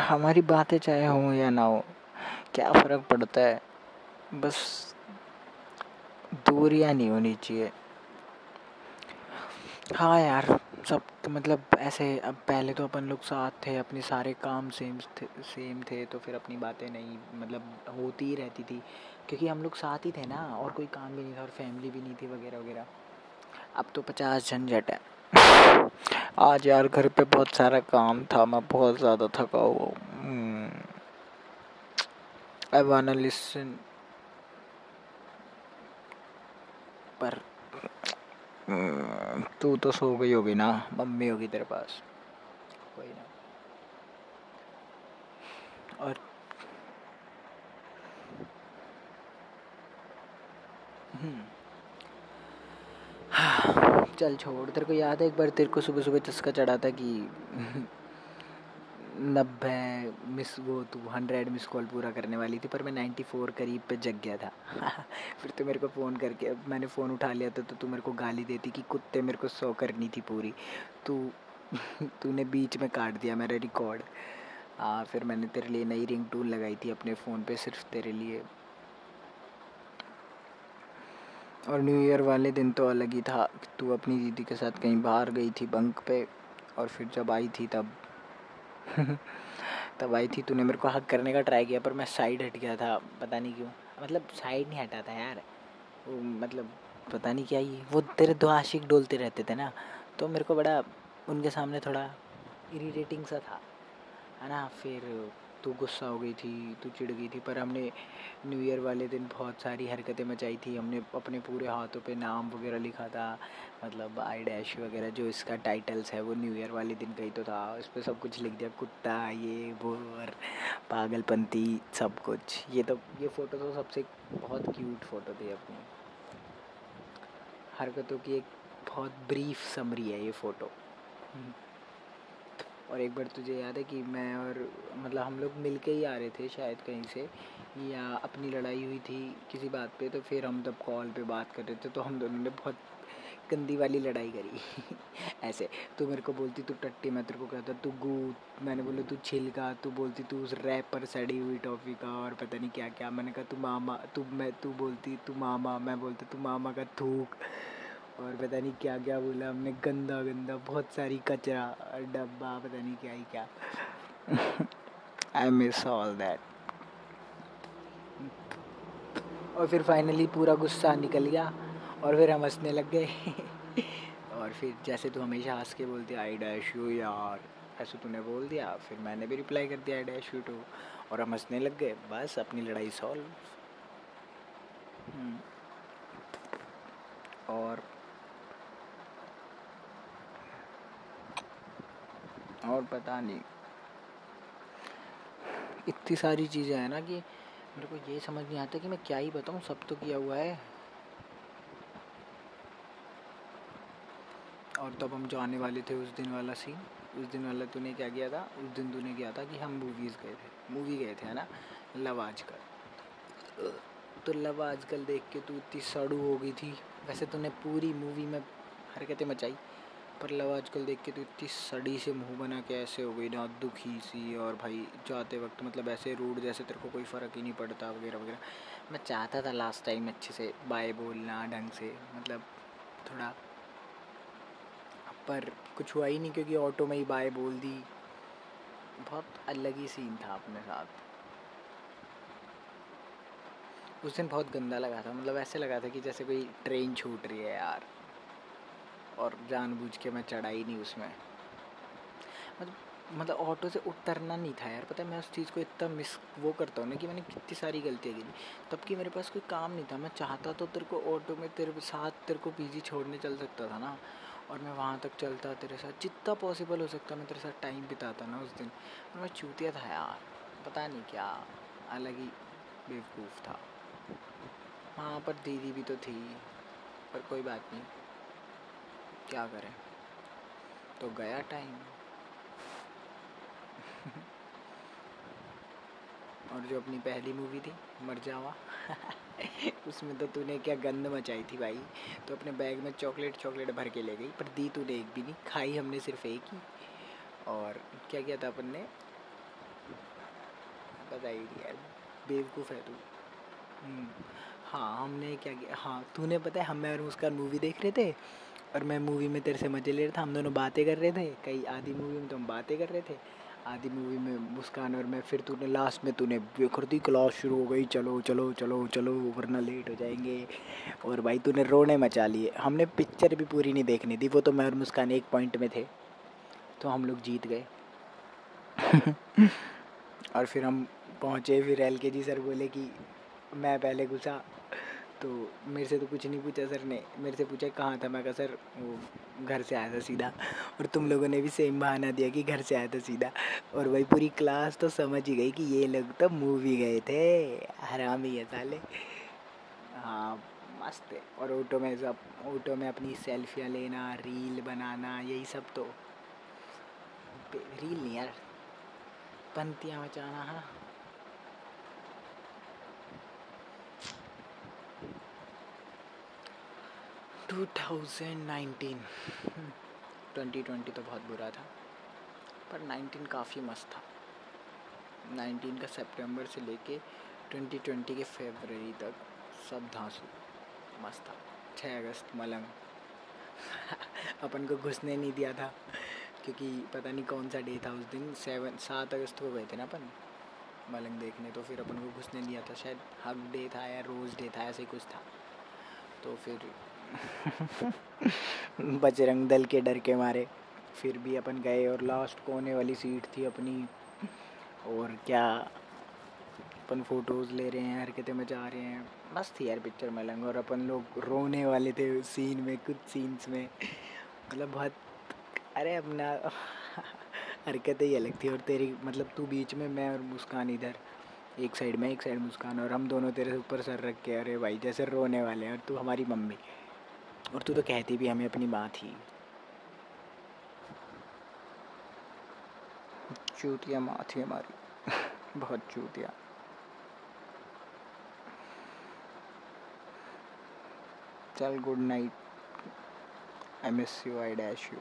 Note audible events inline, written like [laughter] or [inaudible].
हमारी बातें चाहे हों या ना हो, क्या फ़र्क पड़ता है? बस दूरियाँ नहीं होनी चाहिए। हाँ यार, सब मतलब ऐसे, अब पहले तो अपन लोग साथ थे, अपने सारे काम सेम थे सेम थे तो फिर अपनी बातें नहीं मतलब होती ही रहती थी। क्योंकि हम लोग साथ ही थे ना, और कोई काम भी नहीं था और फैमिली भी नहीं थी वगैरह वगैरह। अब तो पचास झंझट है। आज यार घर पे बहुत सारा काम था मैं बहुत ज़्यादा थका हुआ आई वाना लिसन पर हम्म, तू तो सो गई होगी ना मम्मी होगी तेरे पास। कोई ना। और हम्म। चल छोड़। तेरे को याद है एक बार तेरे को सुबह सुबह चस्का चढ़ा था कि [laughs] नब्बे मिस वो तू, हंड्रेड मिस कॉल पूरा करने वाली थी, पर मैं नाइन्टी फोर करीब पे जग गया था। [laughs] फिर तो मेरे को फ़ोन करके, अब मैंने फ़ोन उठा लिया था तो तू मेरे को गाली देती कि कुत्ते मेरे को सौ करनी थी पूरी। तू [laughs] तूने बीच में काट दिया मेरा रिकॉर्ड हाँ फिर मैंने तेरे लिए नई रिंग टून लगाई थी अपने फ़ोन पे, सिर्फ़ तेरे लिए। और न्यू ईयर वाले दिन तो अलग ही था। तू अपनी दीदी के साथ कहीं बाहर गई थी बंक पे, और फिर जब आई थी तब [laughs] तब आई थी। तूने मेरे को हक करने का ट्राई किया, पर मैं साइड हट गया था। पता नहीं क्यों। मतलब साइड नहीं हटा था यार। वो मतलब पता नहीं क्या ही। वो तेरे दो आशिक डोलते रहते थे ना। तो मेरे को बड़ा उनके सामने थोड़ा इरीटेटिंग सा था। है ना? फिर तू गुस्सा हो गई थी, तू चिढ़ गई थी। पर हमने न्यू ईयर वाले दिन बहुत सारी हरकतें मचाई थी। हमने अपने पूरे हाथों पे नाम वगैरह लिखा था मतलब आई डैश वगैरह, जो इसका टाइटल्स है, वो न्यू ईयर वाले दिन का ही तो था। उस पर सब कुछ लिख दिया, कुत्ता, ये, वो, और पागलपंती, सब कुछ। ये तो ये फ़ोटो तो सबसे बहुत क्यूट फ़ोटो थी अपनी। हरकतों की एक बहुत ब्रीफ समरी है ये फ़ोटो। और एक बार तुझे याद है कि मैं और मतलब हम लोग मिल के ही आ रहे थे शायद कहीं से, या अपनी लड़ाई हुई थी किसी बात पे तो फिर हम तब कॉल पे बात कर रहे थे तो हम दोनों ने बहुत गंदी वाली लड़ाई करी। [laughs] ऐसे, तू मेरे को बोलती, तू टट्टी, मैं तेरे को कहता, तू गू मैंने बोला, तू छिलका। तू बोलती, तू उस रैप पर सड़ी हुई टॉफ़ी का और पता नहीं क्या क्या मैंने कहा, तू मामा, तू, मैं, तू बोलती, तू मामा। मैं बोलती, तू मामा का थूक। और पता नहीं क्या क्या बोला हमने, गंदा गंदा, बहुत सारी कचरा, डब्बा, पता नहीं क्या ही क्या। आई मिस ऑल दैट और फिर फाइनली पूरा गुस्सा निकल गया, और फिर हम हंसने लग गए। और फिर जैसे तू हमेशा हंस के बोलती आई डैश यू यार। ऐसे तूने बोल दिया, फिर मैंने भी रिप्लाई कर दिया आई डैश यू टू और हम हंसने लग गए, बस अपनी लड़ाई सॉल्व हम्म। और और पता नहीं। इतनी सारी चीज़ें हैं ना कि मेरे को ये समझ नहीं आता कि मैं क्या ही बताऊँ, सब तो किया हुआ है। और तब हम जाने वाले थे उस दिन वाला सीन उस दिन वाला तूने क्या किया था? उस दिन तूने किया था कि हम मूवीज़ गए थे। मूवी गए थे, है ना? लव आजकल तो लव आजकल देख के तू इतनी सड़ू हो गई थी। वैसे तूने पूरी मूवी में हरकतें मचाई। पर लव आजकल देख के तो इतनी सड़ी से मुँह बना के ऐसे हो गई ना, दुखी सी और भाई जाते वक्त मतलब ऐसे रूड जैसे तेरे को कोई फ़र्क ही नहीं पड़ता वगैरह वगैरह। मैं चाहता था लास्ट टाइम अच्छे से बाय बोलना ढंग से मतलब थोड़ा पर कुछ हुआ ही नहीं क्योंकि ऑटो में ही बाय बोल दी। बहुत अलग ही सीन था अपने साथ। उस दिन बहुत गंदा लगा था मतलब ऐसे लगा था कि जैसे कोई ट्रेन छूट रही है यार। और जानबूझ के मैं चढ़ा ही नहीं उसमें। मतलब मतलब ऑटो से उतरना नहीं था यार, पता है, मैं उस चीज़ को इतना मिस वो करता हूँ ना कि मैंने कितनी सारी गलतियाँ की तब कि मेरे पास कोई काम नहीं था, मैं चाहता तो तेरे को ऑटो में, तेरे साथ तेरे को पीजी छोड़ने चल सकता था ना, और मैं वहाँ तक चलता तेरे साथ, जितना पॉसिबल हो सकता मैं तेरे साथ टाइम बिताता ना उस दिन। और मैं चूतिया था यार, पता नहीं क्या अलग ही बेवकूफ़ था। वहाँ पर दीदी भी तो थी, पर कोई बात नहीं। क्या करें? तो गया टाइम और जो अपनी पहली मूवी थी मर जावा उसमें तो तूने क्या गंद मचाई थी भाई? तो अपने बैग में चॉकलेट चॉकलेट भर के ले गई पर दी तूने एक भी नहीं खाई हमने सिर्फ़ एक ही। और क्या किया था अपन ने? ही यार बेवकूफ़ है तू। हम्म, हाँ हमने क्या किया? हाँ तूने पता है हम मैं और मुस्कान मूवी देख रहे थे? और मैं मूवी में तेरे से मज़े ले रहा था, हम दोनों बातें कर रहे थे, कई आधी मूवी में तो हम बातें कर रहे थे, आधी मूवी में मुस्कान और मैं, फिर तूने लास्ट में तूने कर दी क्लास शुरू हो गई, चलो चलो चलो चलो, वरना लेट हो जाएँगे। और भाई तूने रोने मचा लिए। हमने पिक्चर भी पूरी नहीं देखनी थी, वो तो मैं और मुस्कान एक पॉइंट में थे तो हम लोग जीत गए। [laughs] और फिर हम पहुँचे, फिर एल के जी सर बोले कि, मैं पहले घुसा तो मेरे से तो कुछ नहीं पूछा सर ने। मेरे से पूछा कहाँ था? मैं कहा, सर, वो घर से आया था सीधा। और तुम लोगों ने भी सेम बहाना दिया कि घर से आया था सीधा। और वही पूरी क्लास तो समझ ही गई कि ये लोग तो मूवी गए थे। हराम ही है साले। हाँ मस्त है। और ऑटो में सब ऑटो में अपनी सेल्फियाँ लेना रील बनाना, यही सब तो। रील नहीं यार। पंतियाँ मचाना हाँ। 2019 2020 तो बहुत बुरा था, पर 19 काफ़ी मस्त था। 19 का सितंबर से लेके 2020 के फरवरी तक सब धांसू, मस्त था। 6 अगस्त, मलंग। [laughs] अपन को घुसने नहीं दिया था, क्योंकि पता नहीं कौन सा डे था उस दिन। सेवन सात अगस्त को गए थे ना अपन, मलंग देखने तो फिर अपन को घुसने दिया था। शायद हक डे था या रोज़ डे था, ऐसे कुछ था। तो फिर [laughs] बजरंग दल के डर के मारे। फिर भी अपन गए और लास्ट कोने वाली सीट थी अपनी। और क्या, अपन फ़ोटोज़ ले रहे हैं, हरकतें मचा रहे हैं। मस्त थी यार पिक्चर मलंग। और अपन लोग रोने वाले थे सीन में, कुछ सीन्स में। मतलब बहुत, अरे अपना, हरकतें ही अलग थी। और तेरी मतलब तू बीच में, मैं और मुस्कान इधर। एक साइड में, एक साइड मुस्कान। और हम दोनों तेरे ऊपर सर रख के, अरे भाई, जैसे रोने वाले हैं। और तू हमारी मम्मी। और तू तो कहती भी हमें अपनी माँ थी चूतिया माँ थी हमारी। [laughs] बहुत चूतिया। चल good night I miss you I dash you